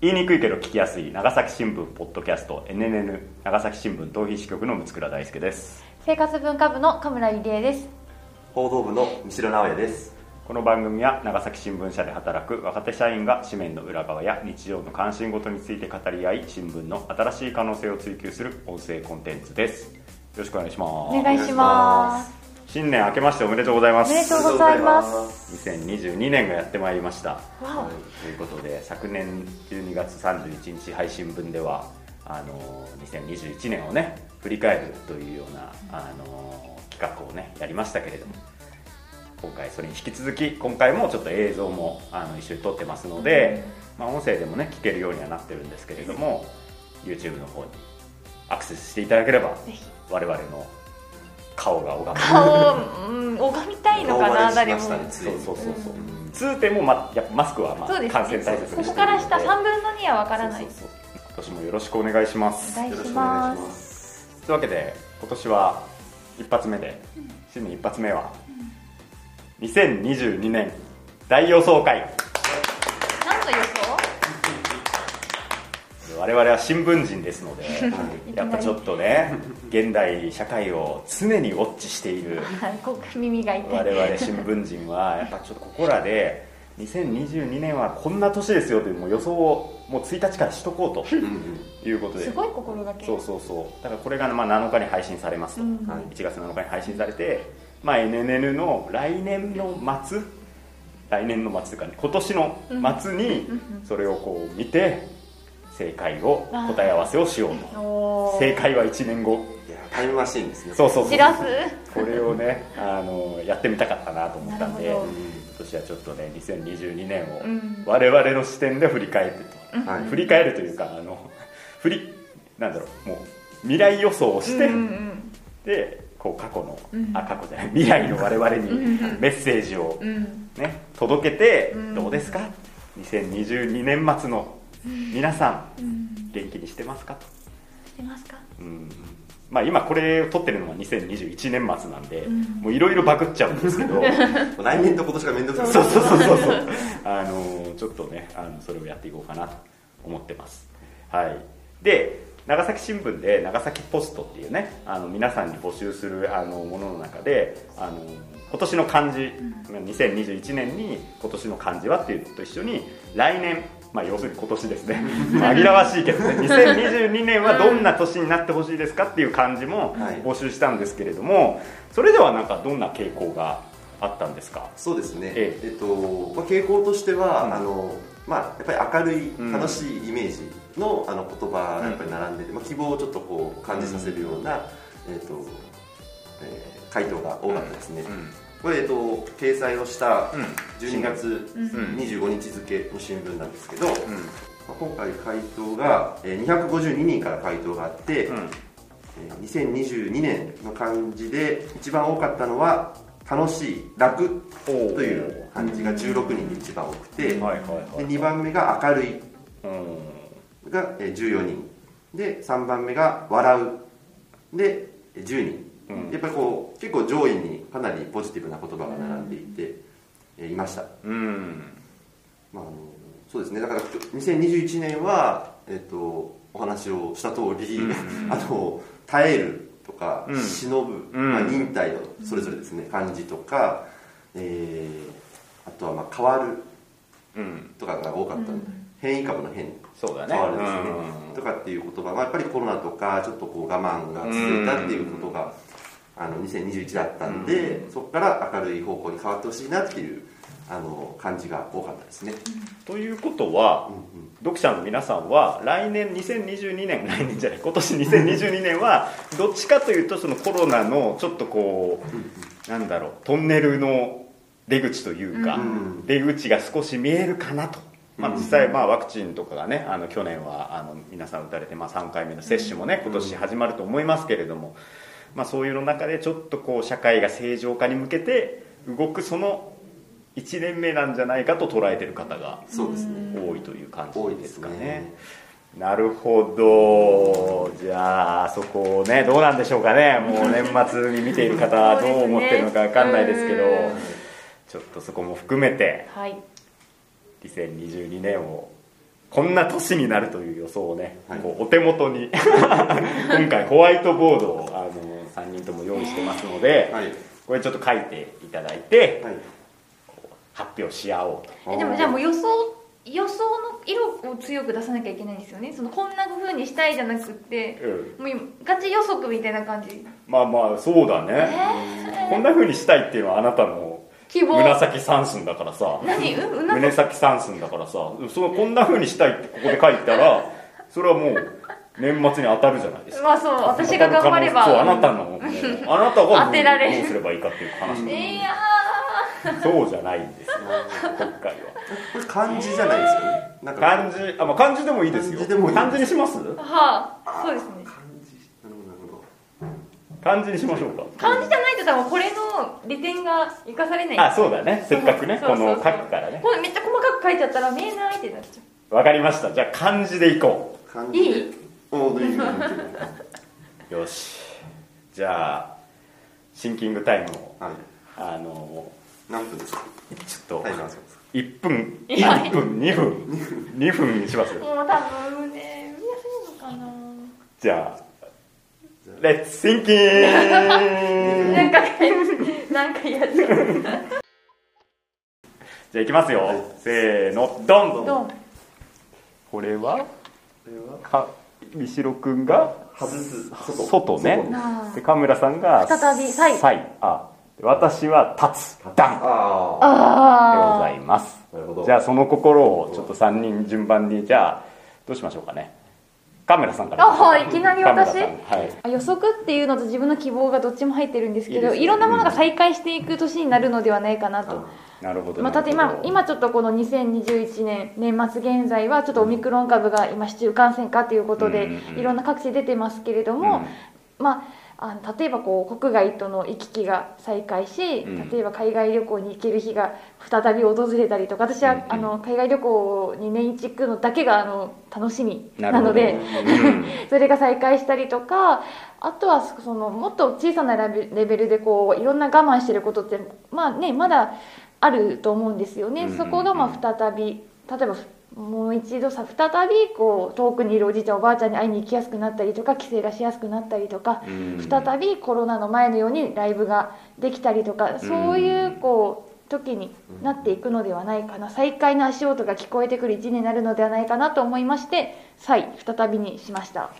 言いにくいけど聞きやすい長崎新聞ポッドキャスト NNN 長崎新聞逃避支局の六倉大輔です。生活文化部の神村入江です。報道部の三代直哉です。この番組は長崎新聞社で働く若手社員が紙面の裏側や日常の関心事について語り合い新聞の新しい可能性を追求する音声コンテンツです。よろしくお願いします。お願いします新年明けましておめでとうございまおめですとうございます。2022年がやってまいりました。ということで昨年12月31日配信分ではあの2021年をね振り返るというようなあの企画をねやりましたけれども今回それに引き続き今回もちょっと映像もあの一緒に撮ってますので、まあ、音声でもね聞けるようにはなってるんですけれども YouTube の方にアクセスしていただければ我々の顔が拝める顔を、うん、拝みたいのかな顔誰も。そうに。そうそうそう通点も、ま、やっぱマスクは、まあ感染対策にしてるので。ここから下3分の2はわからない。そうそうそう。今年もよろしくお願いします。お願いします。す。というわけで今年は一発目で新年一発目は2022年大予想会何の予想我々は新聞人ですので やっぱちょっとね現代社会を常にウォッチしている耳が痛い。我々新聞人はやっぱちょっとここらで2022年はこんな年ですよというもう予想をもう1日からしとこうということで。すごい心がけ。そうそうそう。だからこれがまあ7日に配信されますと、うん。はい。1月7日に配信されて、まあ、NNN の来年の末来年の末というか、ね、今年の末にそれをこう見て正解を答え合わせをしようと。正解は1年後。いやタイムマシーンですね。そうそうそうじらすこれをね あのやってみたかったなと思ったんで今年はちょっとね2022年をうん。我々の視点で振り返ってと、はい。振り返るというかあの振りなんだろうもう未来予想をして、うんうんでこう過去の、うん。あ過去じゃない未来の我々にメッセージを、うん。うんね、届けて、うん。どうですか？2022年末の皆さん、うん元気にしてますかと、出ますか？うん。まあ、今これを撮ってるのは2021年末なんで、うん。もういろいろバグっちゃうんですけど。来年と今年が面倒くさい。そうそうそうそうそう。あのちょっとねあのそれをやっていこうかなと思ってます。はい。で長崎新聞で長崎ポストっていうねあの皆さんに募集するあのものの中であの今年の漢字、2021年に今年の漢字はっていうのと一緒に来年まあ要するに今年ですね。紛らわしいけどね。2022年はどんな年になってほしいですかっていう漢字もはい。募集したんですけれどもそれではなんかどんな傾向があったんですか？そうですね。ええ。っと、まあ、傾向としては、うん。あのまあ、やっぱり明るいうん。楽しいイメージの,、あの言葉がやっぱり並んでて、まあ、希望をちょっとこう感じさせるような、えっとえー回答が多かったですね、うんこれ、えっと、掲載をしたうん。12月うん。25日付の新聞なんですけど、まうん。あ、今回回答がえー252人から回答があって、うん。えー2022年の漢字で一番多かったのは楽しい楽という漢字が16人で一番多くて、ではいはいはい。2番目が明るいうん。がえー14人。で3番目が笑う。でえー10人、うん。やっぱりこう結構上位にかなりポジティブな言葉が並んでいて、えーいました、うん。まあ、あのそうですね。だから2021年は、えっとお話をした通り、うん。あの耐えるとか、うん。忍ぶ、うん。まあ、忍耐のそれぞれですね漢字とか、えーあとはまあ変わるうん。とかが多かったので、変異株の変そうだね。変わるですね、うん。とかっていう言葉がやっぱりコロナとかちょっとこう我慢が続いたっていうことが、あの2021だったんで、そこから明るい方向に変わってほしいなっていうあの感じが多かったですね、ということはうんうん。読者の皆さんは来年2022年来年じゃない今年2022年はどっちかというとそのコロナのちょっとこうなんだろうトンネルの出口というか、うん出口が少し見えるかなと、まあ、うん実際まあワクチンとかがねあの去年はあの皆さん打たれてまあ3回目の接種もね今年始まると思いますけれども、まあ、そういうの中でちょっとこう社会が正常化に向けて動くその1年目なんじゃないかと捉えてる方が多いという感じですすかね。ね。なるほど。じゃあそこをねどうなんでしょうかね。もう年末に見ている方 はどう思ってるのか分かんないですけどうん。ちょっとそこも含めてはい。2022年をこんな年になるという予想をね、はい。こうお手元に 今回ホワイトボードをあの3人とも用意してますので、はい。これちょっと書いていただいて、はい。発表し合おうと。えでもじゃあもう予想予想の色を強く出さなきゃいけないんですよね？そのこんな風にしたいじゃなくってうん。もう今ガチ予測みたいな感じ？まあまあそうだね、えこんな風にしたいっていうのはあなたの希望。紫三寸だからさ。何？うんうな胸先三寸だからさ。そのこんな風にしたいってここで書いたら それはもう年末に当たるじゃないですか。まあそう私が頑張れば。そうあなたの あなたが当てられる。どうすればいいかっていう話いやそうじゃないんですよ今回は。これ漢字じゃないですよね。なんか漢字あ、まあ、漢字でもいいですよ。漢字でもいい漢字にします？ーはあそうですね。漢字。なるほどなるほど。漢字にしましょうか。漢字じゃないと多分これの利点が生かされない。あそうだね。せっかくね。この書くからね。これめっちゃ細かく書いちゃったら見えないってなっちゃわかりました。じゃあ漢字でいこ漢字で。いい？おいよし。じゃあシンキングタイムをはい。あの何分ですか？ちょっとタイマーですか？1分。いや1分。2分。2分。にしますうもう多分ね見やすいのかな。じゃあレッツシンキンなんかなんかやっちゃうじゃあいきますよ、はい。せーのドン。ドン。これは？これは？か三代くんが？外。す外。外ねで神村さんが再びサイサイあで私は立つ。ダン。でああございます。あなるほど。じゃあその心をちょっと3人順番にじゃあどうしましょうかね神村さんから。あはいいきなり私？はい。あ予測っていうのと自分の希望がどっちも入ってるんですけどね。いろんなものが再開していく年になるのではないかなと、なるほどまあ、ただ今なるほど。今ちょっとこの2021年年末現在はちょっとオミクロン株が今市中感染かということでうんうんうん。いろんな各地出てますけれども、まああの例えばこう国外との行き来が再開し、うん。例えば海外旅行に行ける日が再び訪れたりとか私は、うん。うんあの海外旅行に年一行くのだけがあの楽しみなのでうん。それが再開したりとかあとはそのもっと小さなレベルでこういろんな我慢してることってまあねまだあると思うんですよね、そこがまあ再び例えばもう一度さ再びこう遠くにいるおじいちゃんおばあちゃんに会いに行きやすくなったりとか帰省がしやすくなったりとか、うん。再びコロナの前のようにライブができたりとかそういうこう時になっていくのではないかな。再開の足音が聞こえてくる一年になるのではないかなと思いまして再再びにしました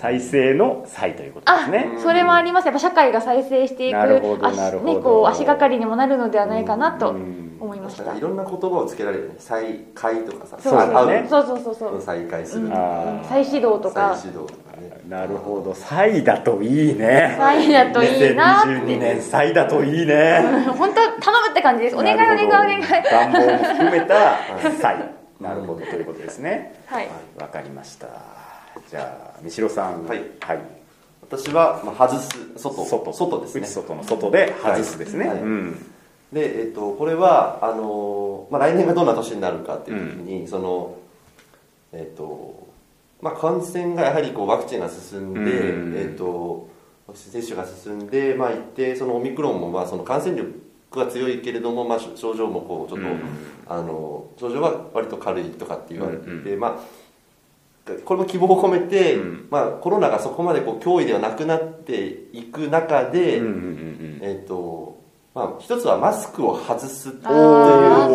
再生の再ということですあ、ねそれもあります。やっぱ社会が再生していくなるほど足,、ね、こう足がかりにもなるのではないかなとうん。思いました。いろんな言葉をつけられるね。再開とかさそうそうだね。そうそうそうそう。再開する。再始動とか。再始動とかね。なるほど。再だといいね。再だといいなって。2022年再だといいね。本当頼むって感じです。お願いお願いお願い。願望も含めた再。なるほど。ということですね。はい。わかりましたじゃあ三代さん。はい。はい。私は、まあ、外す外。外。外ですね。内外の外で外すですね、はい。うん。で、えっとこれはあのーまあ、来年がどんな年になるかっていう時に、そのえっとまあ、感染がやはりこうワクチンが進んで、うんえっとワクチン接種が進んで、まあ、一定そのオミクロンもまあその感染力が強いけれども、まあ、症症状もこうちょっと、うんあの症状は割と軽いとかって言われて、うん。まあこれも希望を込めて、うん。まあ、コロナがそこまでこう脅威ではなくなっていく中で、うんうんうんえっ、とまあ一つはマスクを外すというあ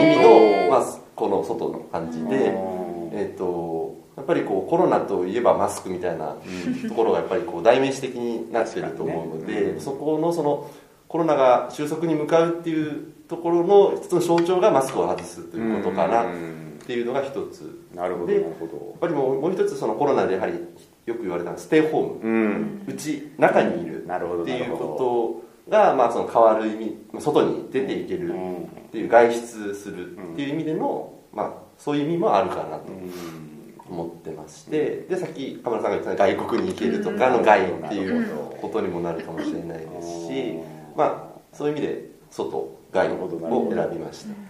意味の、まあ、この外の感じで、うん。えっ、とやっぱりこうコロナといえばマスクみたいなところがやっぱりこう代名詞的になってると思うので、ねうんそこのそのコロナが収束に向かうっていうところの一つの象徴がマスクを外すということかなっていうのが一つ。なるほどでなるほど。やっぱりもうもう一つそのコロナでやはりよく言われたのはステイホーム。うん。うち中にいる。なるほどっていうことが、まあ、その変わる意味外に出ていけるどっていう外出するっていう意味での、まあ、そういう意味もあるかなと思ってまして。でさっきカメラさんが言った外国に行けるとかの外っていうことにもなるかもしれないですし、まあ、そういう意味で外外をど。選びました。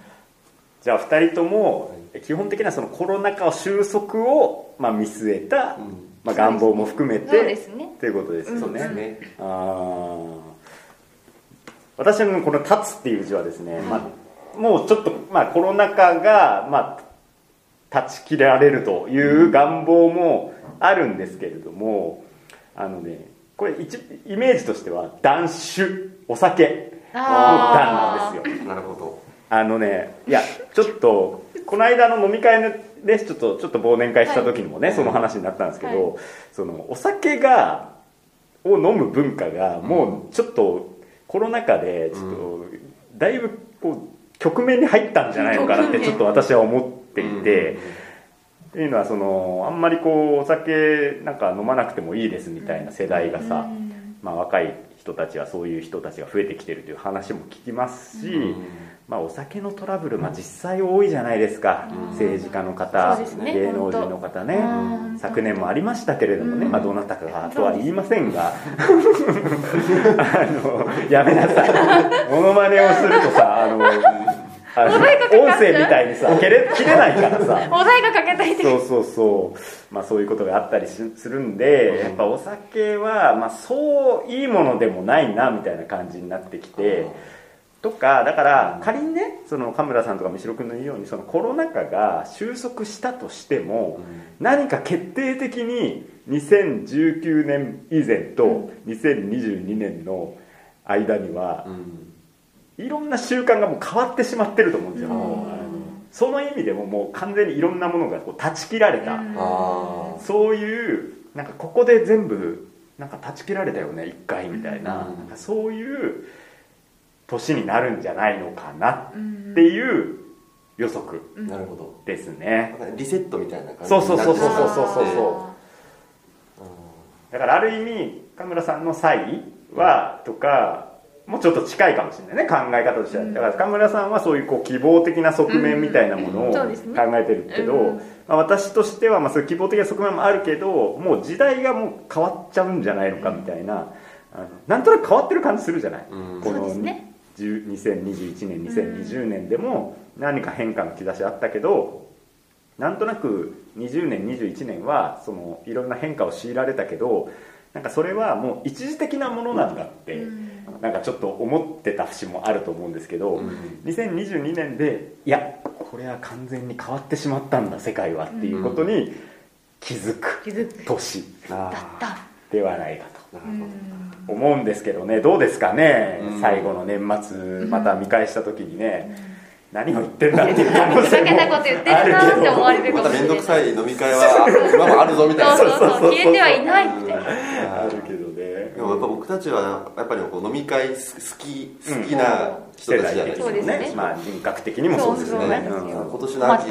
じゃあ2人とも基本的なそのコロナ禍収束をまあ見据えた、うん。まあ、願望も含めてそうですね。ということですよそうね,、ですね。あー。私のこの「立つ」っていう字はですね、まあ、もうちょっと、まあ、コロナ禍が、まあ、断ち切られるという願望もあるんですけれどもあのねこれ一イメージとしては断酒お酒の断なんですよ。なるほどあのねいやちょっとこの間の飲み会でちょっとちょっと忘年会した時にもね、その話になったんですけど、はそのお酒がを飲む文化がもうちょっとコロナ禍でちょっとだいぶこう局面に入ったんじゃないのかなってちょっと私は思っていて。っていうのはそのあんまりこうお酒なんか飲まなくてもいいですみたいな世代がさ、まあ、若い人たちはそういう人たちが増えてきてるという話も聞きますし、まあ、お酒のトラブル、まあ、実際多いじゃないですか、うん。政治家の方、ね芸能人の方ね、うん。昨年もありましたけれどもね、うん。まあ、どうなったかとは言いませんが。あのやめなさい。モノマネをするとさあのあの音声みたいにさ切れ切れないからさ。お題がかけたいそうそうそう、まあ、そういうことがあったりしするんで、やっぱお酒は、まあ、そういいものでもないなみたいな感じになってきて、とかだから仮にねその神村さんとか三代君の言うようにそのコロナ禍が収束したとしても、何か決定的に2019年以前と2022年の間にはうん。いろんな習慣がもう変わってしまってると思うんですよ、うん。その意味でももう完全にいろんなものがこう断ち切られた、うん。あそういうなんかここで全部なんか断ち切られたよね一回みたいな,、うん。なんかそういう年になるんじゃないのかなっっていう予測あなるほど。ですね、なんかリセットみたいな感じそうそうそうそうそうそうそう。だからある意味神村さんの際はとかもうちょっと近いかもしれないね考え方としては、うん。だから神村さんはそういうこう希望的な側面みたいなものを考えてるけど、うん。まあ、私としてはまあそういう希望的な側面もあるけどもう時代がもう変わっちゃうんじゃないのかみたいな、あのなんとなく変わってる感じするじゃない、うん。このそうですね。10 2021年2020年でも何か変化の兆しあったけどなんとなく20年21年はそのいろんな変化を強いられたけどなんかそれはもう一時的なものなんだって、なんかちょっと思ってた節もあると思うんですけど、うん。2022年でいやこれは完全に変わってしまったんだ世界はっていうことに気づく年あだった。ではないかと。ーなるほど思うんですけどね。どうですかね、うん。最後の年末また見返した時にね、何を言ってんだっていう可能ふざ性もけたこと言ってるなって思われるかまた面倒くさい飲み会は今もあるぞみたいな。そうそうそう。消えてはいないって。あるけどね。でもやっぱ僕たちはやっぱりこう飲み会好き好きな人たちじゃないですか、そうですね。まあ人格的にもそうですよね。そうそううん。今年の秋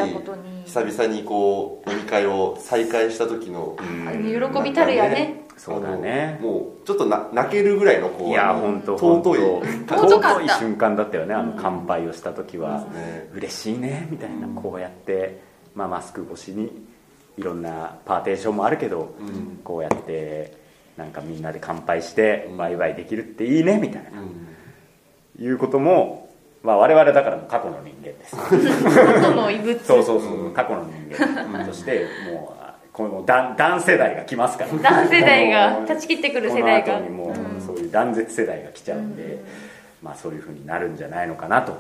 久々にこう飲み会を再開した時のうん。喜びたるやね。そうだね。もうちょっとな泣けるぐらいのこういや本当 尊い。尊い。瞬間だったよね。あの乾杯をした時は、ね。嬉しいねみたいな。こうやって、まあ、マスク越しにいろんなパーテーションもあるけど、うん。こうやってなんかみんなで乾杯してうん。ワイワイできるっていいねみたいな、うん。いうことも、まあ、我々だからも過去の人間です。過去の異物。そうそうそう過去の人間。としてもうこの断断世代が来ますから。男世代が断ち切ってくる世代が。この後にもう、うんそういう断絶世代が来ちゃうんで、うんまあ、そういうふうになるんじゃないのかなと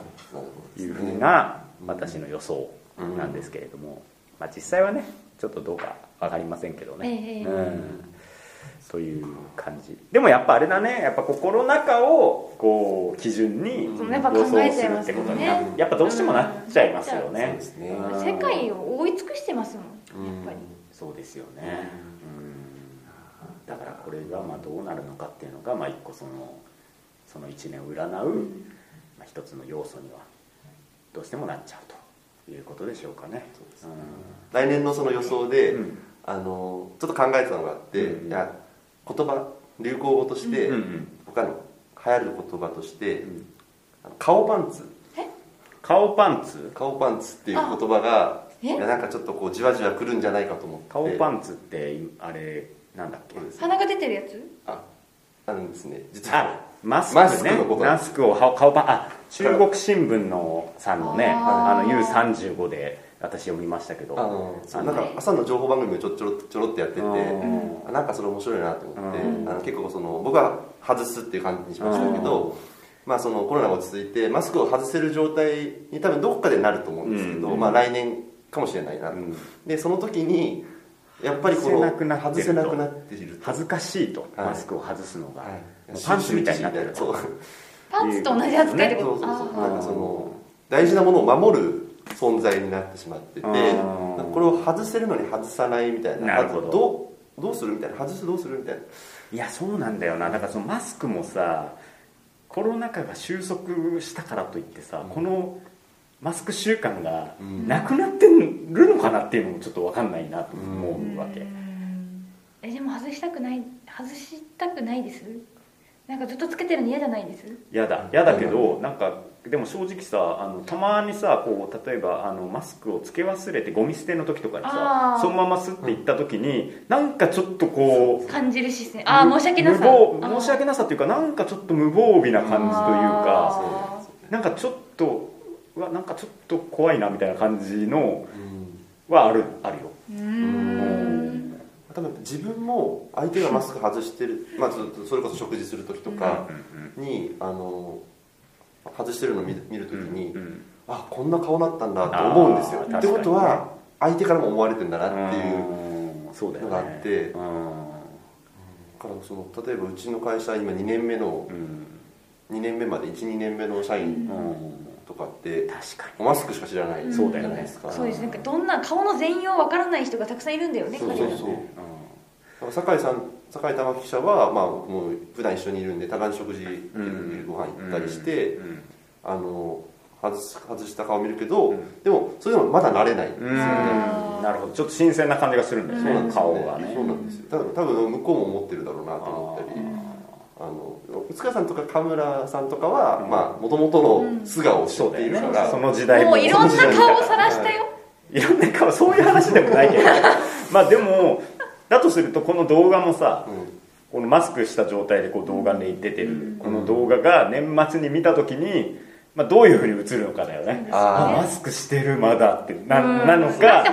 いうふうな私の予想なんですけれども、まあ、実際はねちょっとどうか分かりませんけどね、ええ。うんという感じ。でもやっぱあれだね。やっぱこうコロナ禍をこう基準に予想するってことになやっぱどうしてもなっちゃいますよね。ですね。うん世界を覆い尽くしてますもん。うん。やっぱり。そうですよね、うん、だからこれがまあどうなるのかっていうのがまあ一個そのその1年を占う、まあ、一つの要素にはどうしてもなっちゃうということでしょうかね。来年のその予想で、うん。あのちょっと考えてたのがあって、うん。いや言葉流行語として、うんうん他の流行る言葉として、顔パンツ。顔パンツ？顔パンツっていう言葉がえ？いやなんかちょっとこうじわじわくるんじゃないかと思って。顔パンンツってあれなんだっけ？鼻が出てるやつ？ああるんですね実は。あマスマクね。スクのこと。マスクをは顔パンあ中国新聞のさんのねあの U35 で私読みましたけどあなんか朝の情報番組をちょちょろちょろってやっててなんかそれ面白いなと思ってうんあの結構その僕は外すっていう感じにしましたけどまあそのコロナが落ち着いてマスクを外せる状態に多分どこかでなると思うんですけどうんまあ来年かもしれないな、うん。でその時にやっぱりこの外せなくなってると。外せなくなっていると。恥ずかしいと、はいマスクを外すのが、パンツみたいになってるそう。パンツと同じ扱いってそうことそう。そうあなんかその大事なものを守る存在になってしまっててこれを外せるのに外さないみたいな。なるほど。どうどうするみたいな。外すどうするみたいな。いやそうなんだよな。だからそのマスクもさコロナ禍が収束したからといってさ、このマスク習慣がうん。なくなってるのかなっていうのもちょっと分かんないなと思うわけ、ーえでも外したくない外したくないです？なんかずっとつけてるの嫌じゃないです？嫌だ。嫌だけどなんかでも正直さあのたまにさこう例えばあのマスクをつけ忘れてゴミ捨ての時とかにさそのままスッて行った時になんかちょっとこう感じる視線。ああ申し訳なさ。申し訳なさっていうかなんかちょっと無防備な感じというかあなんかちょっとうわなんかちょっと怖いなみたいな感じのうん。はあるあるよ。うーん。多分自分も相手がマスク外してる、まあ、そそれこそ食事する時とかに、あの外してるのを見る見る時に、うんうん。あこんな顔だったんだと思うんですよ。ってことは相手からも思われてんだなっていううんそうだよね。のがあって。うん。だからその例えばうちの会社今2年目のうん。2年目まで12年目の社員うん。とかって確かマスクしか知らないそうだよねじゃないですか。そうです。なんかどんな顔の全容わからない人がたくさんいるんだよねそうそうそう。だから酒井さん酒井玉木記者は、まあ、もう普段一緒にいるんでたまに食事、うん。ご飯行ったりして、にうんあの外す外した顔見るけど、うん。でもそういうのまだ慣れないんですようん。ね、なるほど。ちょっと新鮮な感じがするんですねそうなんですよね。顔がね。そうなんですよ。多分多分向こうも思ってるだろうなと思ったりあの塚さんとか神村さんとかはもともとの素顔を知っているから、その時代もういろんな顔を晒したよ。いろんな顔そういう話でもないけどまあでもだとするとこの動画もさうん。このマスクした状態でこう動画で出てるこの動画が年末に見た時に、まあ、どういうふうに映るのかだよね。ああマスクしてるまだってなうん。なのか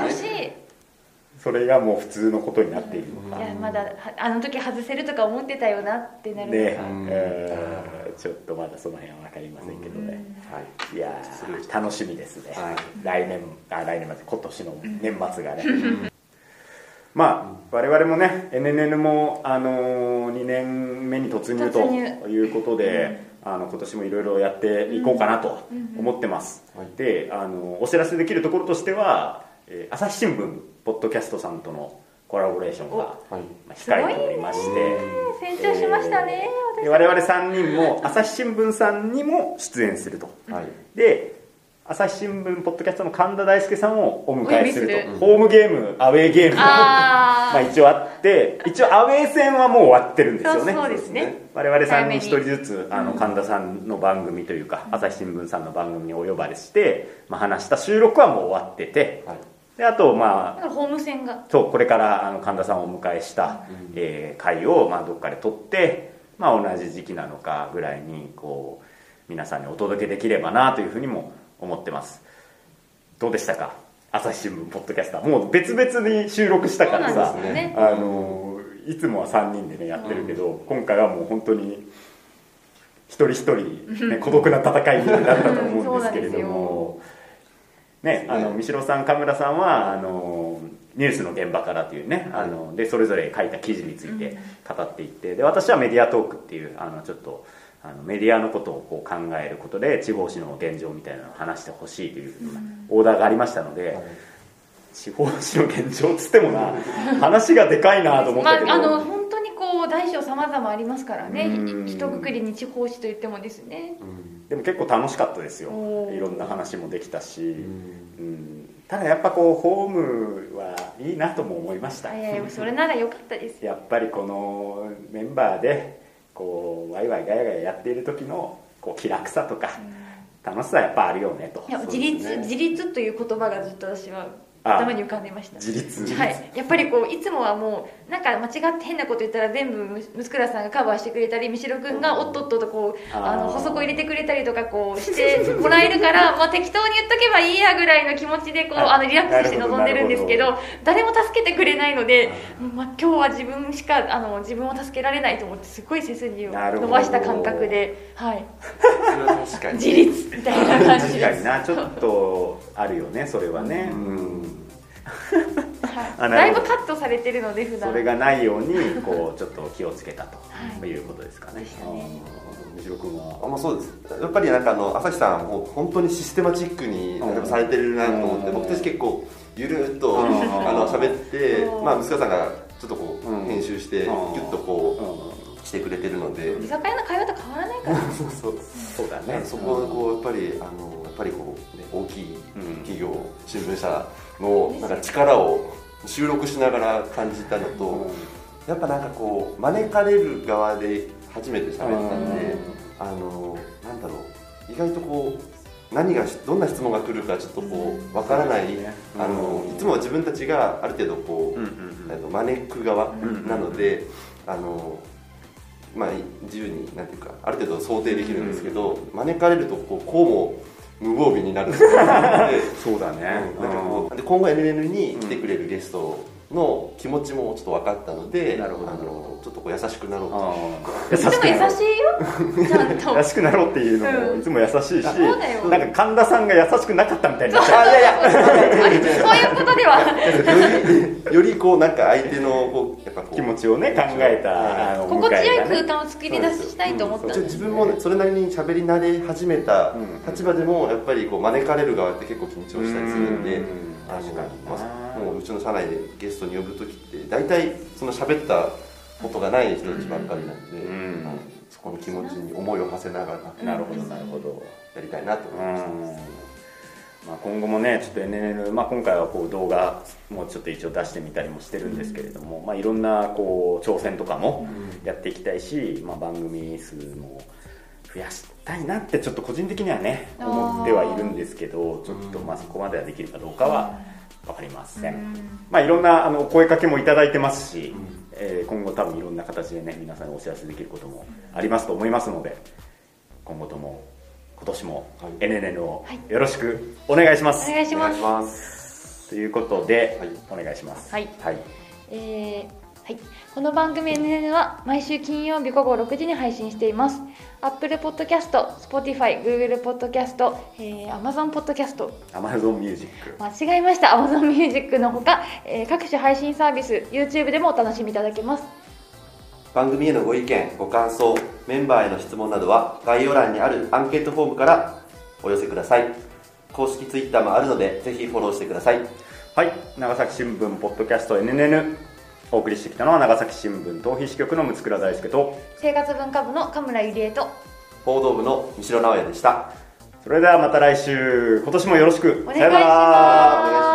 それがもう普通のことになっているのか。いやまだはあの時外せるとか思ってたよなってなるで、うん。えーちょっとまだその辺は分かりませんけどね、はい。いやー楽しみですね、はい。来年あ来年まで今年の年末がね、まあ我々もね NNN も、あのー、2年目に突入ということで、あの今年もいろいろやっていこうかなと思ってます、はい。であのお知らせできるところとしては、えー朝日新聞ポッドキャストさんとのコラボレーションが、控えておりまして成長しましたね、で我々3人も朝日新聞さんにも出演すると。はい。で朝日新聞ポッドキャストの神田大輔さんをお迎えすると。ホームゲームアウェーゲーム。があまあ一応あって一応アウェー戦はもう終わってるんですよね。そうですね。我々3早めに人1人ずつあの神田さんの番組というか朝日新聞さんの番組にお呼ばれして、まあ、話した収録はもう終わってて。はい。であとまあホーム戦が。そうこれからあの神田さんをお迎えした、えー回を、まあ、どっかで撮って、まあ、同じ時期なのかぐらいにこう皆さんにお届けできればなというふうにも思ってます。どうでしたか？朝日新聞ポッドキャスター。もう別々に収録したからさ。ね。あのいつもは3人でねやってるけど、今回はもう本当に一人一人、ね、孤独な戦いになったと思うんですけれども。ねあの三代さん神村さんはあのニュースの現場からというねあのでそれぞれ書いた記事について語っていってで私はメディアトークっていうあのちょっとあのメディアのことをこう考えることで地方紙の現状みたいなのを話してほしいというオーダーがありましたので、地方紙の現状っつってもな話がでかいなと思っまあたけど、あの本当にこう大小さまざまありますからね。うん。ひとくくりに地方紙と言ってもですね。うん。でも結構楽しかったですよ。いろんな話もできたし、うん。うん。ただやっぱこうホームはいいなとも思いました。いやいやそれなら良かったですやっぱりこのメンバーでこうワイワイガヤガヤやっている時のこう気楽さとか楽しさはやっぱあるよねと。いや自立自立という言葉がずっと私はあ頭に浮かんでいました。自立。はい、やっぱりこういつもはもうなんか間違って変なこと言ったら全部むムスクラさんがカバーしてくれたり三代君がおっとっととこうあの補足を入れてくれたりとかこうしてもらえるから、まあ、適当に言っとけばいいやぐらいの気持ちでこうああのリラックスして臨んでるんですけなど誰も助けてくれないので、まあ、今日は自分しかあの自分を助けられないと思ってすごい背筋を伸ばした感覚で、はい、自立みたいな感じ確です。かにな。ちょっとあるよねそれはね、うんはい、だいぶカットされてるので普段。それがないようにこうちょっと気をつけたと。はい。いうことですかね。でしたね。あー西野君は。あまあそうです。やっぱりなんかあの朝日さんもう本当にシステマチックにされてるなと思って、うん。僕たち結構ゆるっと、うん。あの喋って、うん。まあ息子さんがちょっとこう、うん。編集して、ギうん。ュッとこうしてくれてるので、居酒屋の会話と変わらないから。そうそう。そうだね。そこはこうやっぱりあのやっぱりこう、ね、大きいうん企業、新聞社のなんか力を収録しながら感じたのと、やっぱなんかこう招かれる側で初めて喋ったんで、あのなんだろう。意外とこう何がどんな質問が来るかちょっとこうわからない、うんあのいつもは自分たちがある程度こう、うんうんあの招く側んなので、あのまあ自由になんていうかある程度想定できるんですけど、招かれるとこうこうも無防備になるので。そうだね。なんかこうで今後 NNN に来てくれるゲストの気持ちもちょっと分かったので、なるほど。あのちょっとこう優しくなろうと。あーいつも優しいよ。ちゃんと。優しくなろうっていうのもうん。いつも優しいし、なんか神田さんが優しくなかったみたいになそういうことでは。よ りよりこうなんか相手のこうやっぱこう気持ちをね考えたあの心地よい空間を作り出したいと思った自分もねそれなりに喋り慣れ始めたうん。立場でもやっぱりこう招かれる側って結構緊張したりするんで確かにあもううちの社内でゲストに呼ぶ時って大体その喋ったことがない人たちばっかりなんで、うん。あのそこの気持ちに思いを馳せながらなるほど。なるほど。やりたいなと思いました、まあ、今後もねちょっと NNN、まあ、今回はこう動画もちょっと一応出してみたりもしてるんですけれども、まあ、いろんなこう挑戦とかもやっていきたいし、まあ、番組数も増やしたいなってちょっと個人的にはね思ってはいるんですけどちょっとまあそこまではできるかどうかは分かりません、うんまあ、いろんなあのお声かけもいただいてますし、ん。えー今後多分いろんな形でね皆さんにお知らせできることもありますと思いますので今後とも今年もはい。NNN をはい。よろしくお願いします、お願いします。お願いします。ということで、はい。お願いします。はい。はい、えーはい、この番組 NN は毎週金曜日午後6時に配信しています。Apple Podcast、Spotify、Google Podcast、えー、Amazon Podcast Amazon Music 間違えました。Amazon Music のほか、えー各種配信サービス YouTube でもお楽しみいただけます。番組へのご意見ご感想メンバーへの質問などは概要欄にあるアンケートフォームからお寄せください。公式 Twitter もあるのでぜひフォローしてください。はい。長崎新聞ポッドキャスト NNN お送りしてきたのは長崎新聞逃避支局の六倉大輔と生活文化部の神村ゆりえと報道部の三代直哉でした。それではまた来週。今年もよろしく。お願いします